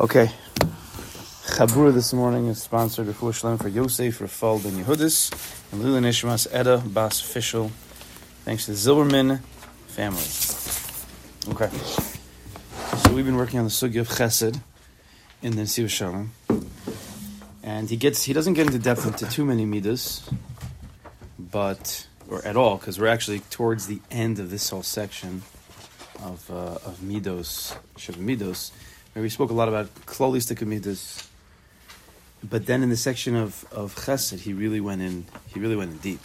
Okay. Chabura this morning is sponsored with Shlem for Yosef Rafal Ben Yehudis and Lila Nishmas Eda Bas Fischel. Thanks to the Zilberman family. Okay. So we've been working on the Sugya of Chesed in the Nesiv Shalom. And he gets he doesn't get into depth into too many midas, but or at all, because we're actually towards the end of this whole section of uh, of midos, Shiva midos, we spoke a lot about klolistic midas. But then in the section of, of chesed, he really went in. He really went in deep,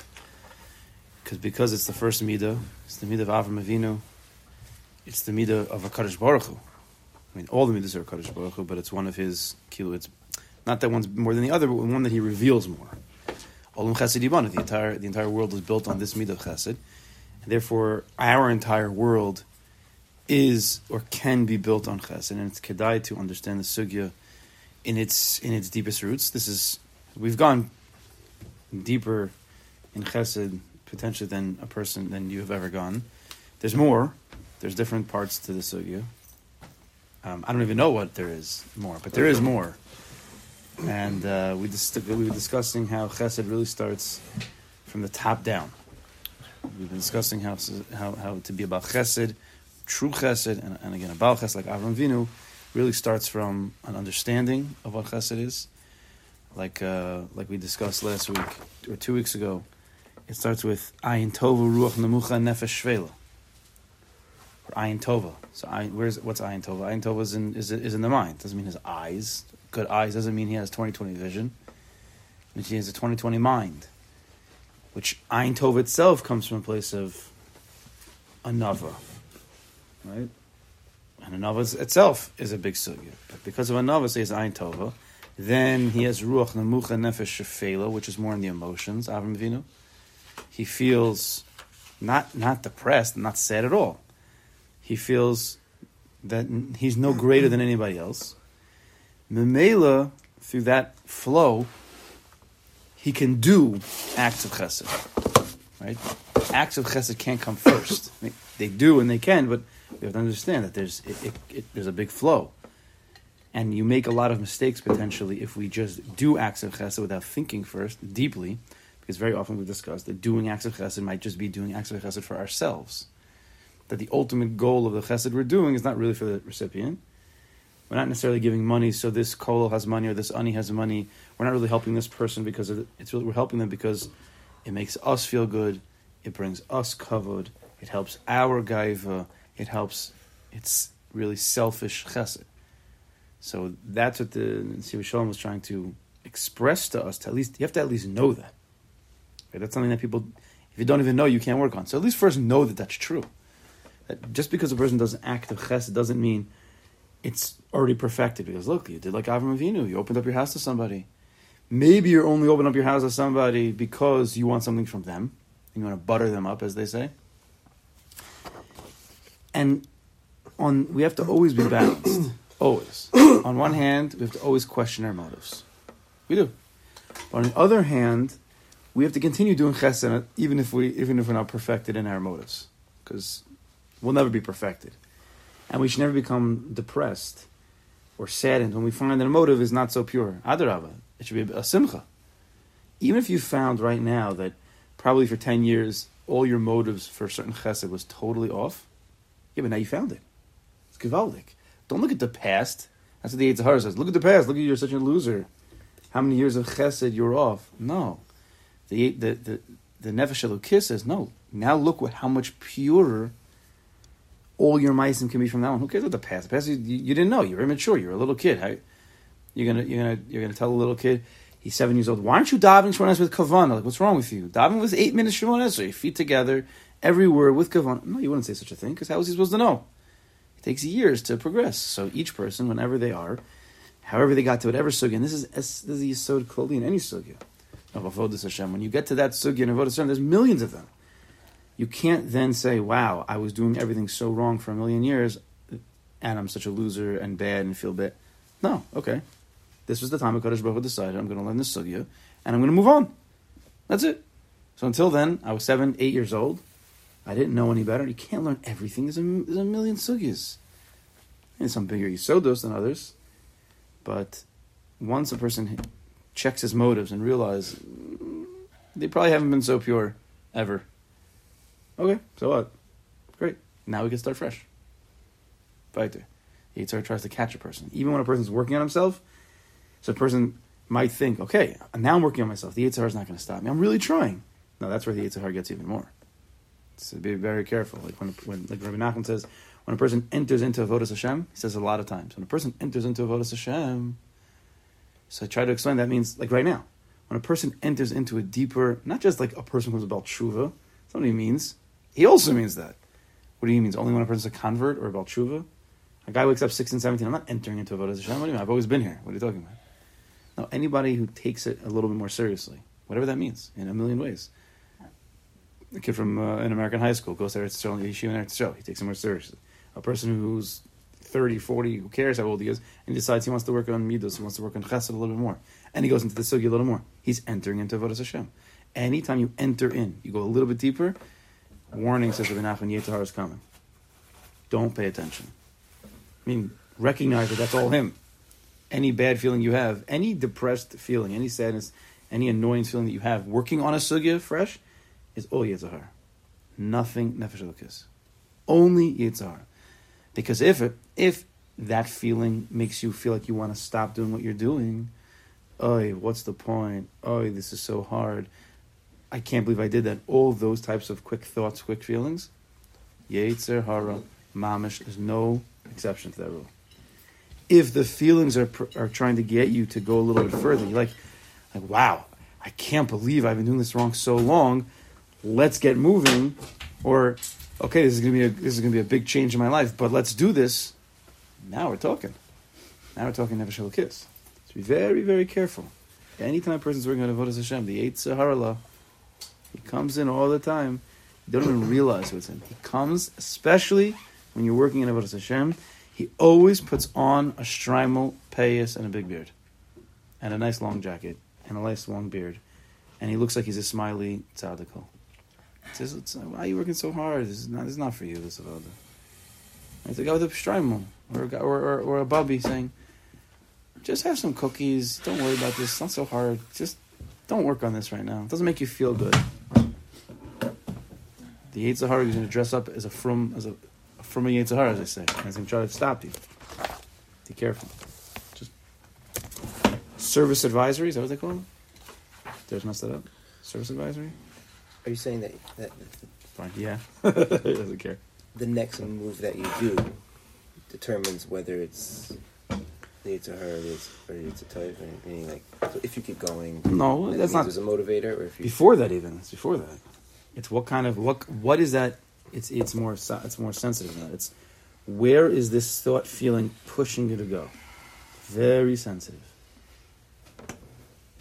because because it's the first midah, it's the midah of Avram Avinu, it's the midah of a Kadosh Baruch Hu. I mean, all the midas are Kadosh Baruch Hu, but it's one of his kilo. It's not that one's more than the other, but one that he reveals more. Olam Chesed Yibana, the entire the entire world is built on this midah of Chesed, and therefore our entire world is or can be built on Chesed, and it's kedai to understand the sugya in its in its deepest roots. This is we've gone deeper in Chesed potentially than a person than you have ever gone. There's more. There's different parts to the sugya. Um, I don't even know what there is more, but there is more. And uh, we, dis- we were discussing how Chesed really starts from the top down. We've been discussing how how, how to be about Chesed, true Chesed, and, and again about Chesed like Avram Vinu, really starts from an understanding of what Chesed is. Like uh, like we discussed last week or two weeks ago, it starts with Ayin Tova Ruach Nemucha Nefesh Shefela. Or Ayin Tova. So ayin, where's what's Ayin Tova? Ayin Tova is in is, is in the mind. Doesn't mean his eyes. Good eyes doesn't mean he has twenty twenty vision. It means he has a twenty twenty mind. Which Ayin Tova itself comes from a place of anava. Right? And anava itself is a big sugya. But because of anava says Ayin Tova, then he has Ruach Nemucha Nefesh Shefela, which is more in the emotions, Avram Avinu. He feels not not depressed, not sad at all. He feels that he's no greater than anybody else. Memela, through that flow, he can do acts of chesed. Right? Acts of chesed can't come first. They do and they can, but we have to understand that there's it, it, it, there's a big flow, and you make a lot of mistakes potentially if we just do acts of chesed without thinking first deeply, because very often we've discussed that doing acts of chesed might just be doing acts of chesed for ourselves. That the ultimate goal of the chesed we're doing is not really for the recipient. We're not necessarily giving money so this kol has money or this ani has money. We're not really helping this person because it's really we're helping them because it makes us feel good. It brings us kavod. It helps our gaiva. It helps. It's really selfish chesed. So that's what the Nesiv Shalom was trying to express to us. To at least you have to at least know that. Right? That's something that people, if you don't even know, you can't work on. So at least first know that that's true. That just because a person does an act of chesed doesn't mean it's already perfected. Because look, you did like Avram Avinu. You opened up your house to somebody. Maybe you're only opening up your house to somebody because you want something from them. And you want to butter them up, as they say. And on we have to always be balanced. always. on one hand, we have to always question our motives. We do. But on the other hand, we have to continue doing chesed even if we even if we're not perfected in our motives, because we'll never be perfected, and we should never become depressed or saddened when we find that a motive is not so pure. Adarabah, it should be a simcha. Even if you found right now that probably for ten years all your motives for certain chesed was totally off, yeah, but now you found it. It's gewaldig. Don't look at the past. That's what the Yetzer says. Look at the past. Look at you, you're such a loser. How many years of chesed you're off? No. The the the, the Nefesh Elokis says, no, now look what how much purer all your meisim can be from that one. Who cares about the past? The past you, you, didn't know. You're immature. You're a little kid. How, you're gonna you're gonna you're gonna tell a little kid he's seven years old. Why aren't you davening Shmones with kavana? Like what's wrong with you? Davening was eight minutes so your feet together, every word with kavana. No, you wouldn't say such a thing because how is he supposed to know? It takes years to progress. So each person, whenever they are, however they got to whatever sugya, and this is this is the yisod in any sugya of avodas Hashem. When you get to that sugya in avodas Hashem, there's millions of them. You can't then say, "Wow, I was doing everything so wrong for a million years, and I'm such a loser and bad and feel bad." No, okay. This was the time Hakadosh Baruch Hu decided I'm going to learn this sugya, and I'm going to move on. That's it. So until then, I was seven, eight years old. I didn't know any better. You can't learn everything. There's a, there's a million sugyas. And some bigger yisodos than others. But once a person checks his motives and realizes mm, they probably haven't been so pure ever. Okay, so what? Great. Now we can start fresh. Fighter. The Yetzer tries to catch a person. Even when a person's working on himself, so a person might think, okay, now I'm working on myself. The Yetzer is not going to stop me. I'm really trying. No, that's where the Yetzer gets even more. So be very careful. Like when, when like Rabbi Nachman says, when a person enters into a Avodas Hashem, he says a lot of times, when a person enters into a Avodas Hashem, so I try to explain that means like right now, when a person enters into a deeper, not just like a person who's about tshuva, somebody means, he also means that. What do you mean? Only when a person's a convert or about tshuva? A guy wakes up 16, 17, I'm not entering into Avodah Hashem. What do you mean? I've always been here. What are you talking about? Now, anybody who takes it a little bit more seriously, whatever that means, in a million ways. A kid from uh, an American high school goes there to Eretz Yisrael, Yeshiva and Eretz Yisrael. He takes it more seriously. A person who's 30, 40, who cares how old he is, and decides he wants to work on midos, he wants to work on chesed a little bit more, and he goes into the sugi a little more. He's entering into Avodah Hashem. Anytime you enter in, you go a little bit deeper. Warning says Rabbi Nachman Yetzer is coming. Don't pay attention. I mean, recognize that that's all him. Any bad feeling you have, any depressed feeling, any sadness, any annoyance feeling that you have, working on a sugya fresh, is all Yetzer. Nothing nefesh. Only Yetzer. Because if it, if that feeling makes you feel like you want to stop doing what you're doing, oh, what's the point? Oh, this is so hard. I can't believe I did that. All those types of quick thoughts, quick feelings, Yetzer Hara, Mamish, there's no exception to that rule. If the feelings are are trying to get you to go a little bit further, you're like, like, wow, I can't believe I've been doing this wrong so long. Let's get moving, or okay, this is gonna be a this is gonna be a big change in my life, but let's do this. Now we're talking. Now we're talking Nefesh Elokis. So be very very careful. Anytime a person's working on a avodas Hashem, the Yetzer Hara, he comes in all the time. You don't even realize what's in. He comes, especially when you're working in avodas Hashem. He always puts on a shtreimel, payas, and a big beard, and a nice long jacket, and a nice long beard, and he looks like he's a smiley tzaddik. Says, why are you working so hard? This is not, this is not for you, this avodah. It's a guy with a shtreimel, or or, or, or a bubby saying, just have some cookies. Don't worry about this. It's not so hard. Just don't work on this right now. It doesn't make you feel good. The Yetzer Hara is going to dress up as a from as a, a a Yetzer Hara, as I say. And he's going to try to stop you. Be careful. Just service advisory. Is that what they call them? There's messed that up. Service advisory. Are you saying that, that Fine. Yeah. doesn't care. the next move that you do determines whether it's the to her or it's a type, meaning like so if you keep going? No, that that's not. There's a motivator, or if you Before that, even it's before that. It's what kind of what what is that? It's it's more se- it's more sensitive than that. It's where is this thought feeling pushing you to go? Very sensitive.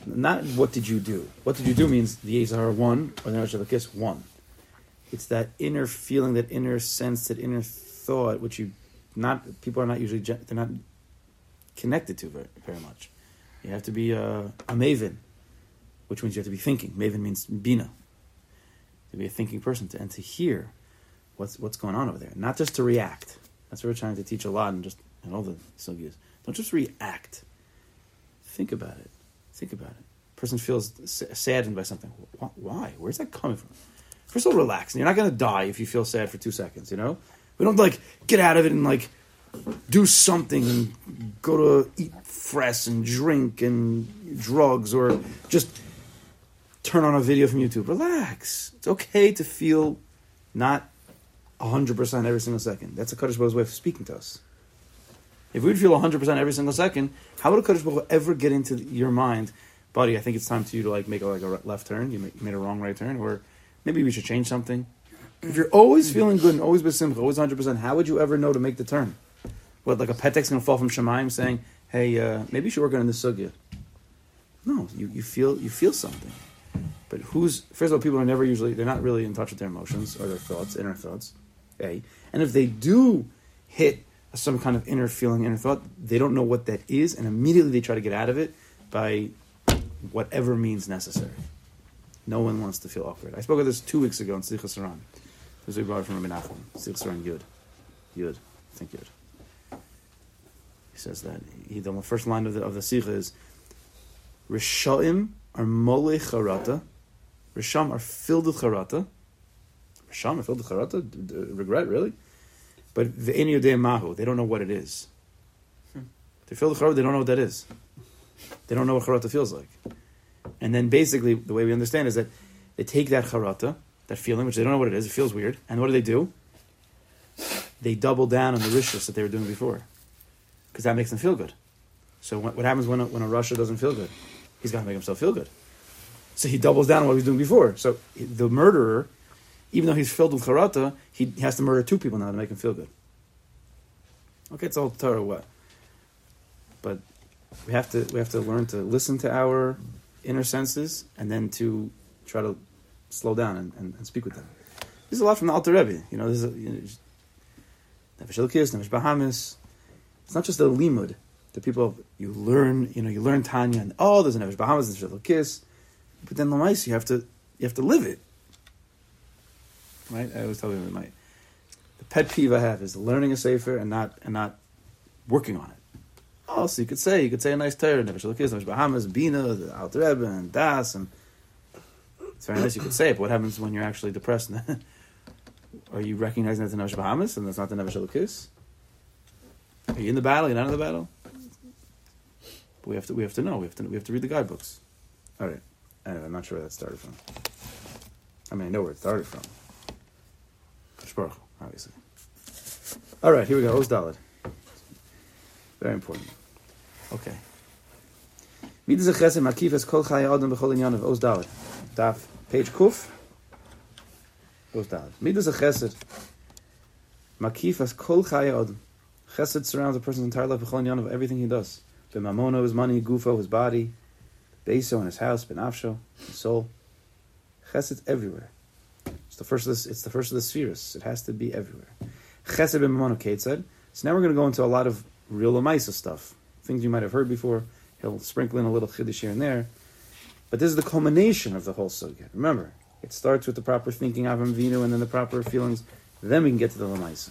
Not what did you do? What did you do means the Azar one or the Arshava Kiss one. It's that inner feeling, that inner sense, that inner thought, which you not people are not usually they're not connected to very, very much. You have to be a, a maven, which means you have to be thinking. Maven means bina, to be a thinking person, to, and to hear what's what's going on over there, not just to react. That's what we're trying to teach a lot, and just in all the sugyas. Don't just react. Think about it. Think about it. Person feels saddened by something. Why? Where's that coming from? First of all, relax. You're not going to die if you feel sad for two seconds. You know, we don't like get out of it and like do something and go to eat fresh and drink and drugs or just turn on a video from YouTube. Relax. It's okay to feel not 100% every single second. That's a Kadosh Baruch's way of speaking to us. If we'd feel 100% every single second, how would a Kadosh Baruch ever get into your mind, buddy, I think it's time to you to like make a, like a left turn, you made a wrong right turn, or maybe we should change something. If you're always feeling good and always besimcha, always 100%, how would you ever know to make the turn? What, like a petek's going to fall from Shemaim saying, hey, uh, maybe you should work on this sugya. No, you, you feel you feel something. But who's first of all, people are never usually they're not really in touch with their emotions or their thoughts, inner thoughts. A, and if they do hit some kind of inner feeling, inner thought, they don't know what that is, and immediately they try to get out of it by whatever means necessary. No one wants to feel awkward. I spoke of this two weeks ago in Sichas HaRan. This we brought from Rabbi Nachman. Sichas HaRan Yud. Yud. I think Yud. He says that. He, the first line of the, of the Sikha is Rishaim are mole charata. Risham are filled with charata. Risham are filled with charata? D- d- regret, really? But the Ein Yodei Mahu, they don't know what it is. Hmm. They're filled with charata, they don't know what that is. They don't know what charata feels like. And then basically, the way we understand is that they take that charata, that feeling, which they don't know what it is, it feels weird, and what do they do? They double down on the rishus that they were doing before. Because that makes them feel good. So what, happens when a, when a rasha doesn't feel good? He's got to make himself feel good. So he doubles down on what he was doing before. So the murderer, even though he's filled with charata, he has to murder two people now to make him feel good. Okay, it's all Torah what? But we have to we have to learn to listen to our inner senses and then to try to slow down and, and, and speak with them. There's a lot from the Alter Rebbe. You know, there's a, you know, Nefesh Elokis, Nefesh Bahamis. It's not just the limud. The people you learn, you know, you learn Tanya and oh, there's a Nefesh Bahamis, Nefesh Elokis, but then Lamais, you have to you have to live it. Right? I always tell you my the pet peeve I have is learning a sefer and not and not working on it. Oh, so you could say you could say a nice Torah, Nefesh Elokis, Nefesh Bahamis, Bina, the Alter Rebbe, and Das, and it's very nice you could say it. But what happens when you're actually depressed? Are you recognizing that's the Nefesh Bahamis and that's not the Nefesh Elokis? Are you in the battle? You're not in the battle. But we have to. We have to know. We have to. We have to read the guidebooks. All right. Anyway, I'm not sure where that started from. I mean, I know where it started from. Shbaruch, obviously. All right, here we go. Oz Dalad. Very important. Okay. Midas Chesed Makifas Kol Chai Adam B'Chol Inyan of Oz Dalad. Daf, page Kuf. Oz Dalad. Midas Chesed Makifas Kol Chai Adam. Chesed surrounds a person's entire life B'Chol Inyan of everything he does. B'Mamono, his money, Gufo, his body, Beso in his house, Benafsho, his soul. Chesed everywhere. It's the first of the, it's the first of the spheres. It has to be everywhere. Chesed b'mamono said. So now we're going to go into a lot of real Lamaisa stuff, things you might have heard before. He'll sprinkle in a little chiddush here and there, but this is the culmination of the whole sugya. Remember, it starts with the proper thinking Avram Vinu and then the proper feelings. Then we can get to the Lamaisa.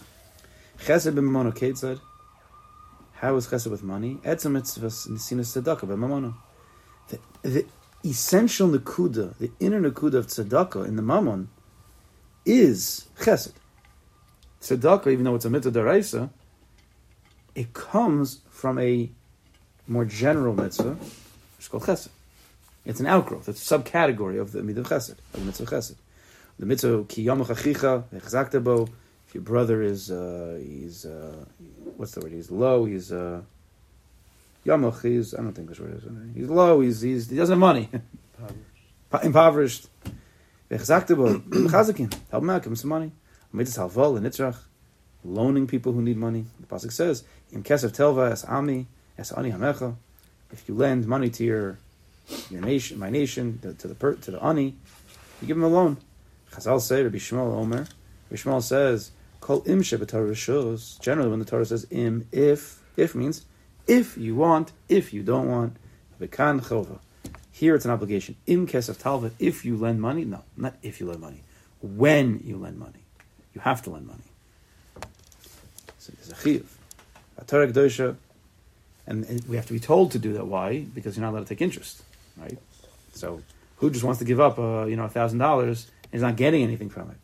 Chesed b'mamono said. How is chesed with money? Etzem mitzvahs nisinas tzedakah b'mamono. The, the essential nakuda, the inner nakuda of tzedakah in the mammon, is chesed. Tzedakah, even though it's a mitzvah daraisa, it comes from a more general mitzvah, which is called chesed. It's an outgrowth. It's a subcategory of the mitzvah of chesed, of the mitzvah chesed. The mitzvah ki yamach achicha v'chzakta bo. If your brother is, uh, he's, uh, what's the word? He's low. He's uh. He's, I don't think this word is. He's low. He's, he's he doesn't have money. Impoverished. V'chzakta bo. Chazakin. Help him out. Give him some money. Mitzvah halval and nitzrach. Loaning people who need money. The pasuk says, "Im kesef telva es ami es ani hamecha." If you lend money to your your nation, my nation, to, to the to the ani, you give him a loan. Chazal say, Rabbi Shmuel Omer. Rabbi Shmuel says, "Kol im shebetar rishos." Generally, when the Torah says "im," if if means if you want, if you don't want. V'kan chova. Here it's an obligation. Im kesef talva. If you lend money, no, not if you lend money. When you lend money, you have to lend money. So there's a chiyuv. A Torah Kedosha, and we have to be told to do that. Why? Because you're not allowed to take interest, right? So who just wants to give up, uh, you know, a thousand dollars and is not getting anything from it?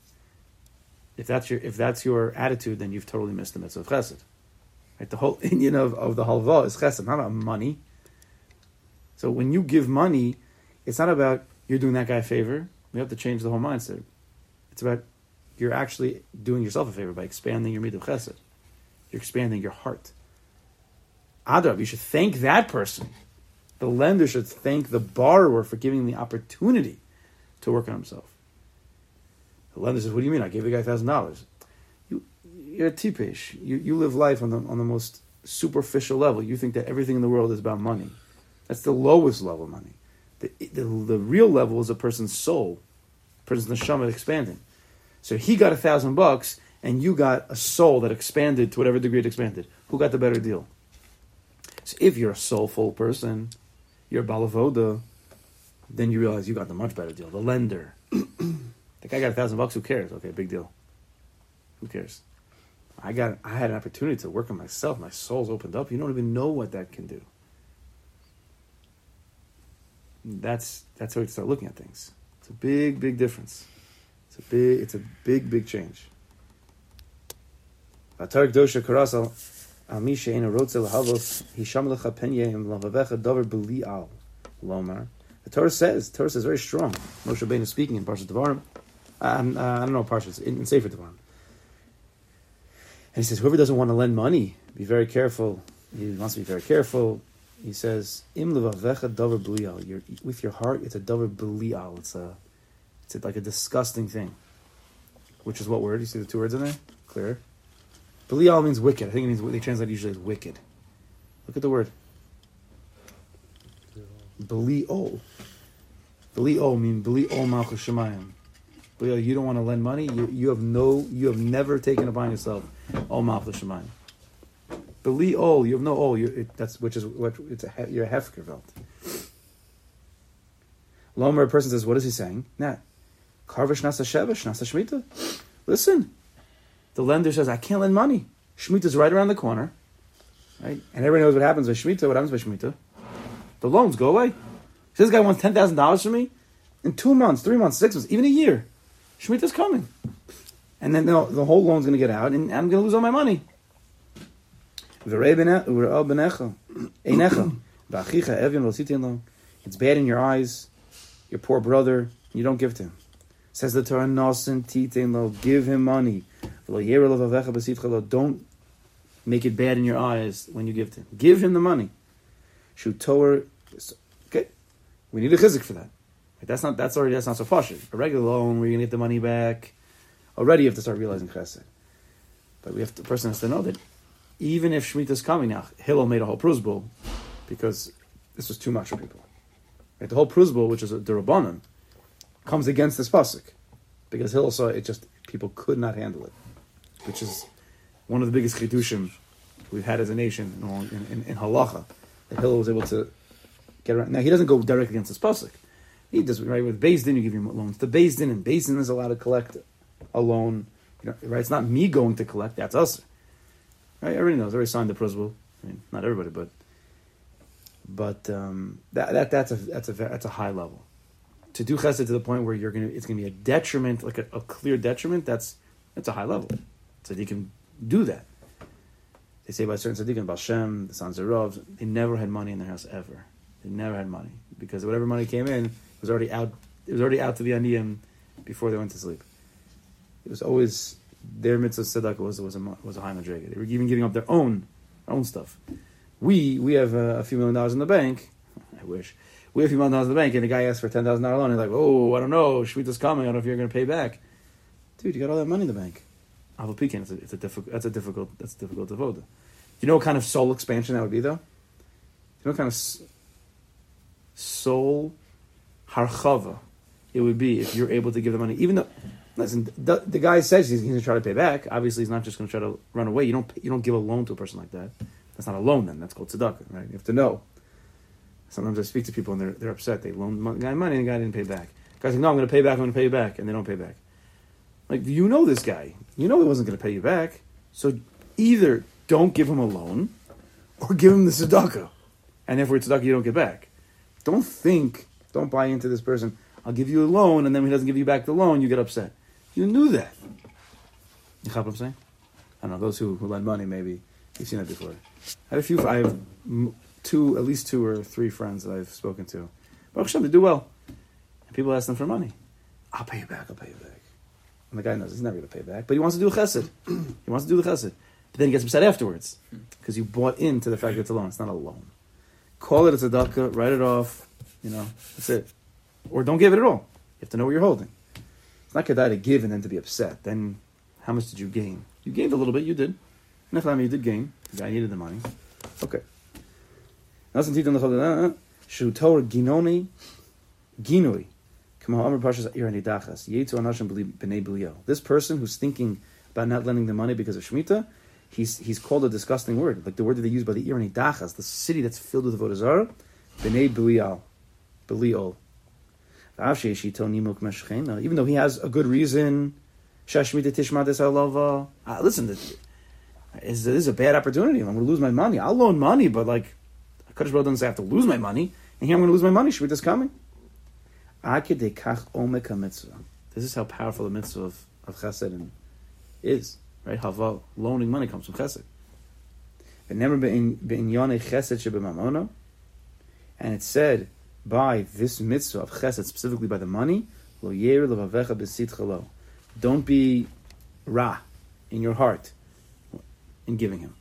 If that's your if that's your attitude, then you've totally missed the mitzvah of chesed. Right? The whole inyan of, of the halva is chesed, not about money. So when you give money, it's not about you're doing that guy a favor. We have to change the whole mindset. It's about you're actually doing yourself a favor by expanding your mitzvah of chesed. You're expanding your heart. Adrab, you should thank that person. The lender should thank the borrower for giving the opportunity to work on himself. The lender says, "What do you mean? I gave the guy thousand dollars. You, you're a tipesh. You you live life on the on the most superficial level. You think that everything in the world is about money. That's the lowest level of money. The, the, the real level is a person's soul, a person's neshama expanding. So he got a thousand bucks, and you got a soul that expanded to whatever degree it expanded. Who got the better deal? So if you're a soulful person, you're balavoda, then you realize you got the much better deal. The lender. the guy got a thousand bucks, who cares? Okay, big deal. Who cares? I got I had an opportunity to work on myself. My soul's opened up. You don't even know what that can do. That's that's how we start looking at things. It's a big, big difference. It's a big it's a big, big change. Atar Gdosha Karasal Al Misha Ena Rotzel Havos Hisham Lecha Penye Im Lavavecha Dover Beli Al Lomar. The Torah says, the Torah says very strong. Moshe Rabbeinu speaking in Parshat Devarim. Um, uh, I don't know Parshas, in, in Sefer Devarim. And he says, whoever doesn't want to lend money, be very careful. He wants to be very careful. He says, "Im levavecha belial." With your heart, it's a davar belial. It's a, it's like a disgusting thing. Which is what word? You see the two words in there? Clear. Belial means wicked. I think it means they translate usually as wicked. Look at the word. Beliol. Beliol mean Beliol malchus shemayim. Belial, you don't want to lend money. You, you have no. You have never taken upon yourself all malchus shemayim. Beli ol, you have no. It, that's which is what it's a you're a hefkervelt. Lomer, person says, what is he saying? Nah, karvish nasa shevish nasa shmita. Listen, the lender says I can't lend money. Shemitah's right around the corner, right? And everybody knows what happens with shmita. What happens with shmita? The loans go away. So this guy wants ten thousand dollars from me in two months, three months, six months, even a year. Shemitah's coming, and then the, the whole loan's going to get out, and I'm going to lose all my money. It's bad in your eyes, your poor brother, you don't give to him. Says the Torah, give him money. Don't make it bad in your eyes when you give to him. Give him the money. Shutower, okay. We need a chizik for that. That's not. That's already. That's not so fashioned. A regular loan you're gonna get the money back. Already, you have to start realizing chesed. But we have to, the person has to know that even if Shemitah's coming now, Hillel made a whole pruzbul because this was too much for people. Right? The whole pruzbul, which is a derabanan, comes against this pasuk because Hillel saw it just people could not handle it, which is one of the biggest chidushim we've had as a nation in, in, in halacha. That Hillel was able to get around. Now he doesn't go directly against this pasuk. He does right with Beis Din. You give him loans. to Beis Din and Beis Din is allowed to collect a loan. You know, right? It's not me going to collect. That's us. Right? Everybody knows. Everybody signed the principle. I mean, not everybody, but but um, that, that that's a that's a that's a high level. To do chesed to the point where you're gonna it's gonna be a detriment, like a, a clear detriment. That's that's a high level. Can do that. They say by certain tzaddikim, Balshem, the sons of Rav, they never had money in their house ever. They never had money because whatever money came in was already out. It was already out to the aniyim before they went to sleep. It was always their mitzvah tzedakah was was a was a high madrega. They were even giving up their own own stuff. We we have a, a, few million dollars in the bank. I wish we have a few million dollars in the bank, and the guy asks for ten thousand dollar loan. He's like, "Oh, I don't know, Shemitah's coming. I don't know if you're going to pay back." Dude, you got all that money in the bank. Aval Pekin, it's a, it's a difficult. That's a difficult. That's difficult to vote. You know what kind of soul expansion that would be, though. You know what kind of soul harchava it would be if you're able to give the money, even though Listen, the, the guy says he's, going to try to pay back. Obviously, he's not just going to try to run away. You don't you don't give a loan to a person like that. That's not a loan. Then that's called tzedakah, right? You have to know. Sometimes I speak to people and they're they're upset. They loan the guy money and the guy didn't pay back. The guy's like, no, I'm going to pay back. I'm going to pay you back, and they don't pay back. Like you know this guy. You know he wasn't going to pay you back. So either don't give him a loan, or give him the tzedakah, and therefore tzedakah you don't get back. Don't think. Don't buy into this person. I'll give you a loan, and then he doesn't give you back the loan, you get upset. You knew that. You know what I'm saying? I don't know. Those who, who lend money, maybe you've seen that before. I have a few. I have two, at least two or three friends that I've spoken to. But Hashem, they do well. And people ask them for money. I'll pay you back. I'll pay you back. And the guy knows he's never going to pay back, but he wants to do a chesed. he wants to do the chesed. But then he gets upset afterwards because you bought into the fact that it's a loan. It's not a loan. Call it a tzedakah, write it off. You know, that's it. Or don't give it at all. You have to know what you're holding. It's not kedai to give and then to be upset. Then how much did you gain? You gained a little bit, you did. Neflam, you did gain. The guy needed the money. Okay. Uh, uh, uh, shu Torah ginoni ginui. This person who's thinking about not lending the money because of Shemitah, he's, he's called a disgusting word, like the word that they use by the Ir HaNidachas, the city that's filled with Vodazara, B'nei Belial. Belial. Even though he has a good reason, uh, listen, Is this is a bad opportunity? I'm going to lose my money. I'll loan money, but like, Kadosh Baruch doesn't say I have to lose my money. And here I'm going to lose my money. Shemitah's coming. This is how powerful the mitzvah of, of chesed is, right? Hava, loaning money comes from chesed. And it said by this mitzvah of chesed, specifically by the money, don't be ra in your heart in giving him.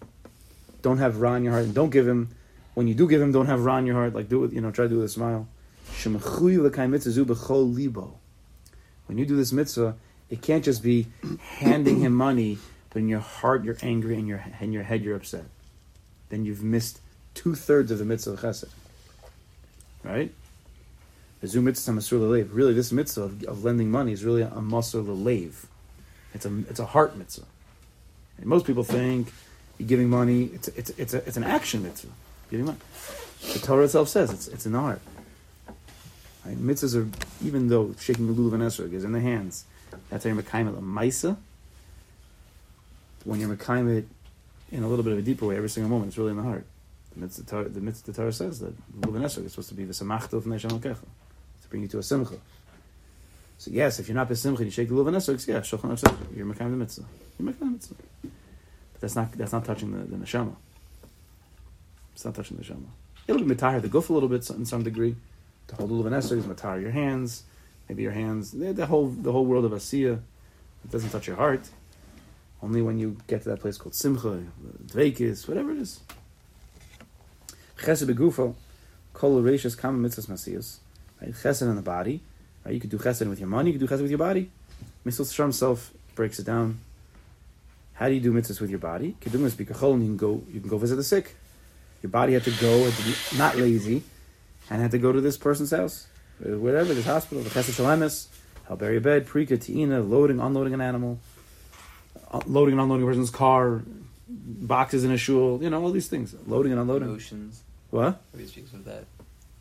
Don't have ra in your heart, and don't give him. When you do give him, don't have ra in your heart. Like do it, you know, try to do it with a smile. When you do this mitzvah, it can't just be handing him money, but in your heart you're angry and your in your head you're upset. Then you've missed two thirds of the mitzvah of chesed. Right? Really, this mitzvah of, of, lending money is really a, masur lelev. It's a it's a heart mitzvah. And most people think you're giving money it's it's it's, a, it's an action mitzvah. Giving money. The Torah itself says it's it's the heart. Right? Mitzvahs are even though shaking the lulav and esrog is in the hands. That's how you're mekayim it maisa. When you're mekayim it in a little bit of a deeper way, every single moment, it's really in the heart. The mitzvah, the, mitzvah, Torah says that lulav and esrog is supposed to be the samachta of kecha to bring you to a simcha. So yes, if you're not besimcha, you shake the lulav and esrog. Yeah, shochan you're mekayim the mitzvah. You're mekayim the mitzvah. But that's not that's not touching the, the neshama. It's not touching the neshama. It'll be mitahar the guf a little bit in some degree to hold lulav and esrog is matar your hands, maybe your hands, the whole the whole world of asiya. It doesn't touch your heart. Only when you get to that place called simcha, dveikis, whatever it is. Chesed begufo, kol reishas kama mitzvahs masiyas. Right, chesed in the body. Right, you could do chesed with your money. You could do chesed with your body. Mr. Strum himself breaks it down. How do you do mitzvahs with your body? Kedumas bikachol, you can go. You can go visit the sick. Your body had to go, be not lazy and had to go to this person's house, uh, whatever, this hospital, the Chesed Shel Emes, help bury a bed, Prika, Tina, loading, unloading an animal, uh, loading and unloading a person's car, boxes in a shul, you know, all these things. Loading and unloading. Emotions. What? He speaks of that.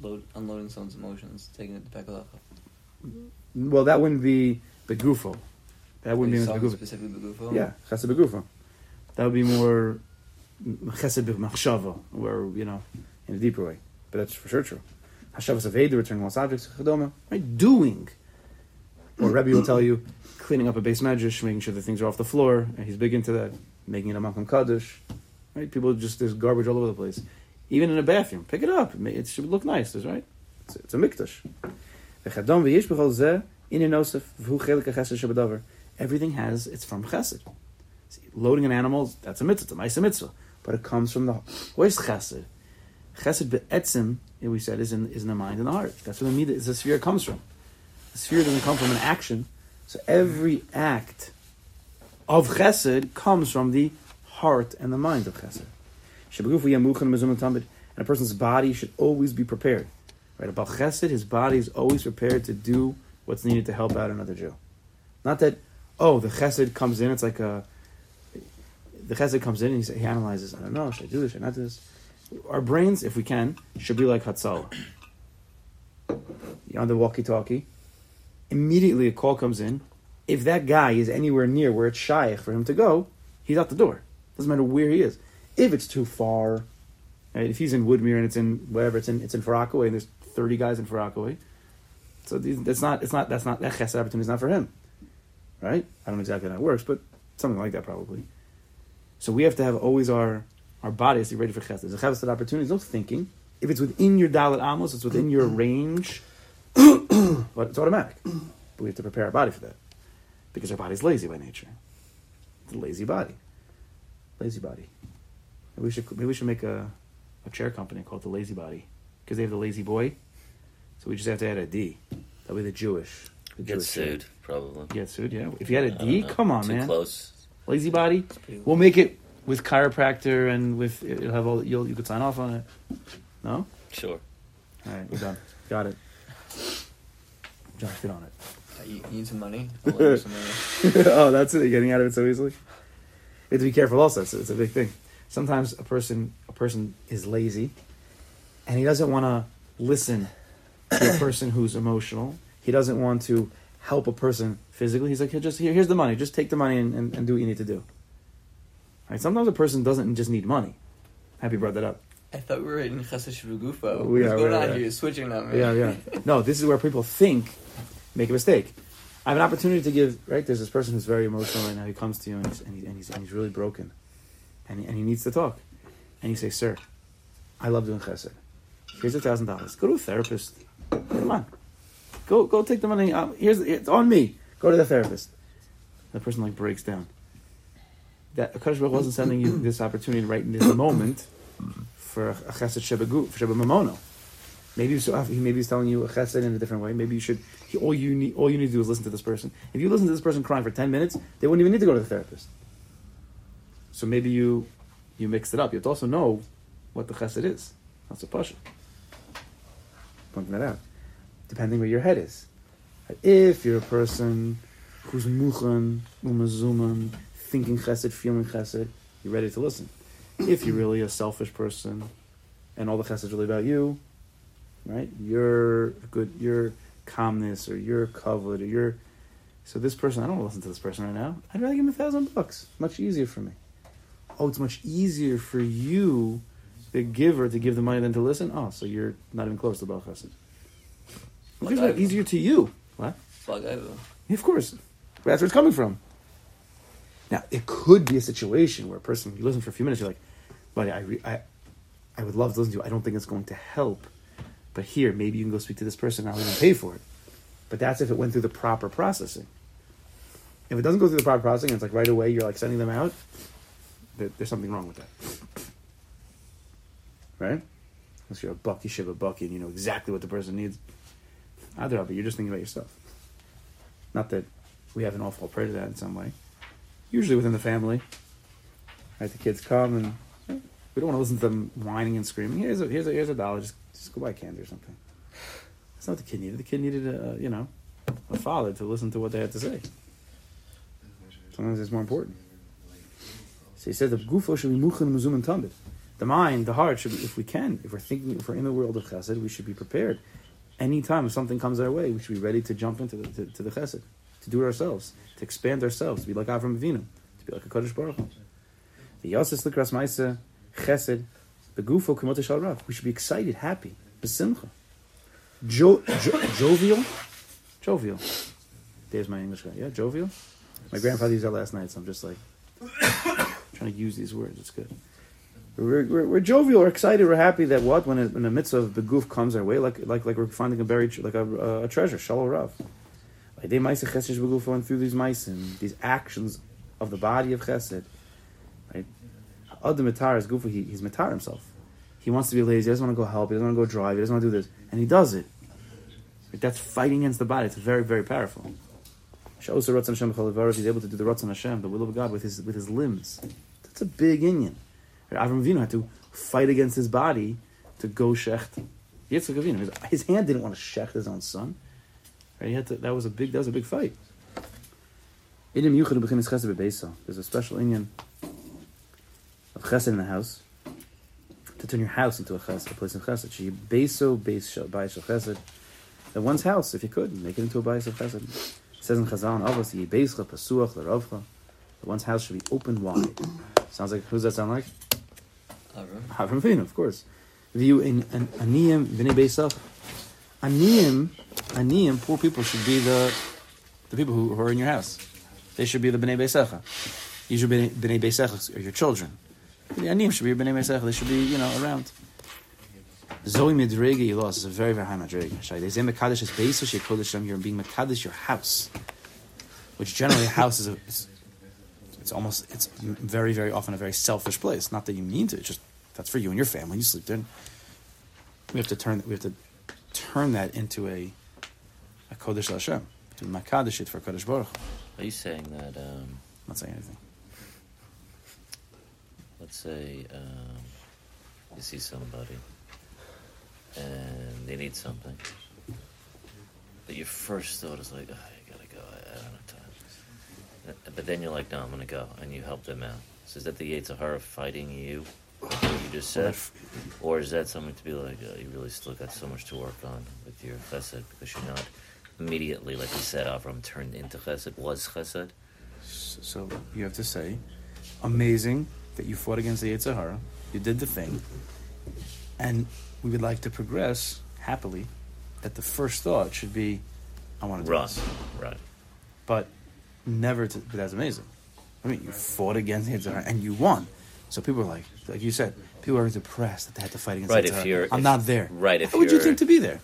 Load, unloading someone's emotions, taking it to Pekalacha. Well, that wouldn't be the Begufo. That wouldn't be Begufo. Specifically Begufo? Yeah, Chesed Begufo. That would be more Chesed B'machshava, where, you know, in a deeper way. But that's for sure true. Hashavas Aveda, returning lost objects, Chedoma, right? Doing. Or Rebbe will tell you, cleaning up a beis medrash, making sure that things are off the floor, he's big into that, making it a Malcolm Kaddish. Right? People just, there's garbage all over the place. Even in a bathroom, pick it up. It should look nice, right? It's, it's a mikdash. Everything has, it's from chesed. See, loading an animal, that's a mitzvah, it's a mitzvah. But it comes from the, where's chesed? Chesed be'etzim, we said, is in, is in the mind and the heart. That's where the the sphere comes from. The sphere doesn't come from an action. So every act of chesed comes from the heart and the mind of chesed. And a person's body should always be prepared. Right? About chesed, his body is always prepared to do what's needed to help out another Jew. Not that, oh, the chesed comes in, it's like a, the chesed comes in and he, he analyzes, I don't know, should I do this, should I not do this? Our brains, if we can, should be like Hatzal. On the walkie-talkie. Immediately a call comes in. If that guy is anywhere near where it's shy for him to go, he's out the door. Doesn't matter where he is. If it's too far, right, if he's in Woodmere and it's in whatever it's in, it's in Far Rockaway and there's 30 guys in Far Rockaway. So that's not, it's not, that's not, that chesed opportunity is not for him. Right? I don't know exactly how that works, but something like that probably. So we have to have always our our body has to be ready for chesed. There's a chesed opportunity, no thinking. If it's within your daled amos, it's within your range, but it's automatic. But we have to prepare our body for that. Because our body's lazy by nature. It's a lazy body. Lazy body. Maybe we should, maybe we should make a, a chair company called the Lazy Body. Because they have the Lazy Boy. So we just have to add a D. That'll be the Jewish. The Get Jewish sued, chair. probably. Get sued, yeah. If you had a D, come on, Too man. close. Lazy Body. We'll make it with chiropractor and with you'll have all you'll you could sign off on it. No. Sure. All right, we're done. Got it. Josh, get on it. Uh, you need some money. some money. oh, that's it. You're getting out of it so easily. You have to be careful. Also, it's, it's a big thing. Sometimes a person a person is lazy, and he doesn't want to listen to a person who's emotional. He doesn't want to help a person physically. He's like, here, just here, here's the money. Just take the money and, and, and do what you need to do Right? Sometimes a person doesn't just need money. Happy you brought that up. I thought we were in Chesed Shvugufo. We What's are, going on here? You're switching on me. Yeah, yeah. No, this is where people think make a mistake. I have an opportunity to give. Right, there's this person who's very emotional right now. He comes to you and he's and, he, and he's and he's really broken, and he, and he needs to talk. And you say, "Sir, I love doing chesed. Here's a thousand dollars. Go to a therapist. Come on, go go take the money. Um, here's it's on me. Go to the therapist." The person like breaks down. That Akash Baruch wasn't sending you this opportunity right in this moment for a chesed shebagu sheba mamono. Maybe so, he maybe he's telling you a chesed in a different way. Maybe you should. He, all you need, all you need to do is listen to this person. If you listen to this person crying for ten minutes, they wouldn't even need to go to the therapist. So maybe you, you mixed it up. You have to also know what the chesed is. That's a pasha. Pointing that out, depending where your head is. If you're a person who's muchan, umazuman, thinking chesed, feeling chesed, you're ready to listen. If you're really a selfish person, and all the chesed is really about you, right? Your good, your calmness, or your covet, or your. So this person, I don't want to listen to this person right now. I'd rather give him a thousand bucks. Much easier for me. Oh, it's much easier for you, the giver, to give the money than to listen. Oh, so you're not even close to Baal Chesed. Like easier to you. What? Fuck, I will. Yeah, Of course. That's where it's coming from. Now, it could be a situation where a person, you listen for a few minutes, you're like, buddy, I, re- I, I would love to listen to you. I don't think it's going to help. But here, maybe you can go speak to this person I'll even pay for it. But that's if it went through the proper processing. If it doesn't go through the proper processing, and it's like right away you're like sending them out, there, there's something wrong with that. Right? Unless you're a bucky, shiva bucky, and you know exactly what the person needs. Either of it, you're just thinking about yourself. Not that we have an awful prayer to that in some way. Usually within the family, right? The kids come and we don't want to listen to them whining and screaming. Here's a here's a here's a dollar. Just just go buy candy or something. That's not what the kid needed. The kid needed a you know a father to listen to what they had to say. Sometimes it's more important. So he said the gufo should be muchan muzum and. The mind, the heart should be, if we can, if we're thinking, if we're in the world of chesed, we should be prepared. Anytime something comes our way, we should be ready to jump into the, to, to the chesed, to do it ourselves, to expand ourselves, to be like Avram Avinu, to be like a Kodesh Baruch. The Yosef Likras Maisa, chesed, the gufo kumot rav. We should be excited, happy, besimcha. Jo, jo, jovial? Jovial. There's my English guy. Yeah, jovial? My grandfather used that last night, so I'm just like trying to use these words. It's good. We're, we're, we're jovial. We're excited. We're happy that what when, it, when the midst of the goof comes our way, like like like we're finding a buried like a, a treasure, shalom rav. Like they ma'aseh chesed begufo and through these ma'asim, these actions of the body of chesed, right? Adam mitar is gufa. He, he's mitar himself. He wants to be lazy. He doesn't want to go help. He doesn't want to go drive. He doesn't want to do this, and he does it. Like, that's fighting against the body. It's very very powerful. He's able to do the Ratzon Hashem, the will of God, with his with his limbs. That's a big inyan. Avram Avinu had to fight against his body to go shecht Yitzchak Avinu. His, his hand didn't want to shecht his own son. Right? He had to, that was a big that was a big fight. Idim Yuchad B'chinas Chesed Bebeisa. There's a special inyan of Chesed in the house to turn your house into a Chesed, a place of Chesed. She Beiso Beis Shal Bayis Shal Chesed. That one's house, if you could, make it into a Bayis of Chesed. It says in Chazal, Avos Yibeischa Pasuach L'Ravcha. The one's house should be open wide. Sounds like who's that sound like? Avram. Avram Avinu, of course. View in an aniyim b'nei beisach. Aniyim, aniyim, poor people should be the the people who, who are in your house. They should be the b'nei beisacha. You should be b'nei beisacha, or your children. The aniyim should be your b'nei beisacha. They should be, you know, around. Zoe midrege ilos is a very very high madrege. Shai they say mekadosh is beisach shekodesh Hashem. You're being mekadosh your house, which generally a house is a. It's, it's almost it's very very often a very selfish place. Not that you mean to. It's just that's for you and your family. You sleep there. We have to turn we have to turn that into a a kodesh Hashem to makadosh it for kodesh baruch. Are you saying that, um, I'm not saying anything. let's say, um, you see somebody and they need something, but your first thought is like, oh, you gotta go, I, I don't have time. But then you're like, no, I'm gonna go, and you help them out. So is that the Yetzirah fighting you, you just said? Or is that something to be like, oh, you really still got so much to work on with your chesed because you're not immediately, like you said, Avram turned into chesed, was chesed? So you have to say, amazing that you fought against the Yetzer You did the thing. And we would like to progress happily that the first thought should be, I want to do Run. this. Right. But never to, but that's amazing. I mean, you fought against the Yetzer and you won. So people are like, like you said, people are depressed that they had to fight against Right, the if you're- I'm if- not there. right, if How would you think to be there?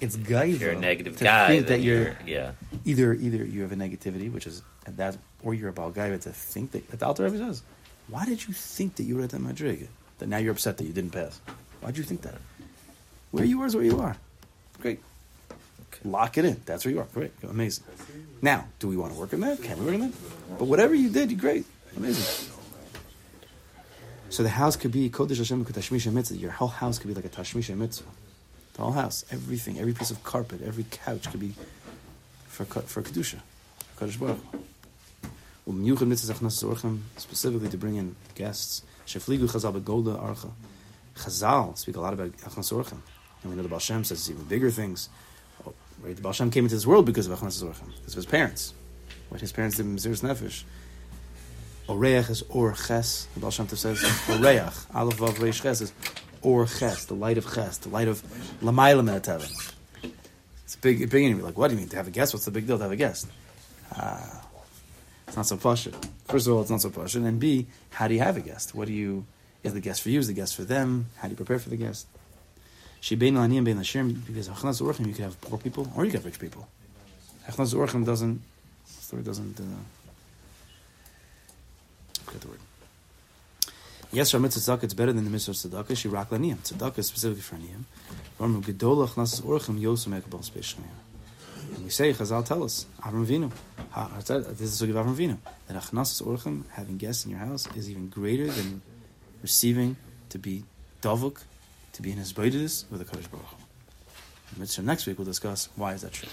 It's gaiva. You're a negative guy, think that you're you're, yeah. either either you have a negativity, which is that, or you're a bal gaiva to think that. That the Alter Rebbe says, why did you think that you were at that madriga? That now you're upset that you didn't pass. Why did you think that? Where you are is where you are. Great. Okay. Lock it in. That's where you are. Great. Amazing. Now, do we want to work on that? Can we work on that? But whatever you did, you great. Amazing. So the house could be Kodesh Hashem Tashmisha Mitzvah. Your whole house could be like a Tashmisha Mitzvah. The whole house, everything, every piece of carpet, every couch could be for for Kedusha, Kadosh Baruch. Hu. Umyuchad Mitzvah Zachnas Zorchem, specifically to bring in guests. Shefligu Chazal Begolda Archa. Chazal speak a lot about Achnasas Orchim. And we know the Baal Shem says even bigger things. Oh, right? The Baal Shem came into this world because of Achnasas Orchim, because of his parents. What his parents did in Mesiris Nefesh. Oreach is Or Ches. The Baal Shem Tov says Oreach. Aleph Vav Reish Ches is Or Ches, the light of Ches, the light of Lamayla Menatevin. It's a big, big interview. Like, what do you mean to have a guest? What's the big deal to have a guest? Ah, it's not so posh. First of all, it's not so posh. And B, how do you have a guest? What do you? Is the guest for you? Is the guest for them? How do you prepare for the guest? She bein la'aniyim bein l'shirim because achnas orchim you could have poor people or you could have rich people. Achnas orchim doesn't. Story doesn't. Uh, forget the word. Yes, mitzvah tzedakah it's better than the mitzvah tzedakah. She rak laniyim. Tzedakah is specifically for aniyim. Ram gedol achnas orchim yosem ekabel special And we say Chazal tell us Avraham Avinu. This is the Avraham Avinu that achnas orchim having guests in your house is even greater than receiving to be davuk, to be in his with the Kadosh Baruch. Hu. Mitzvah next week we'll discuss why is that true.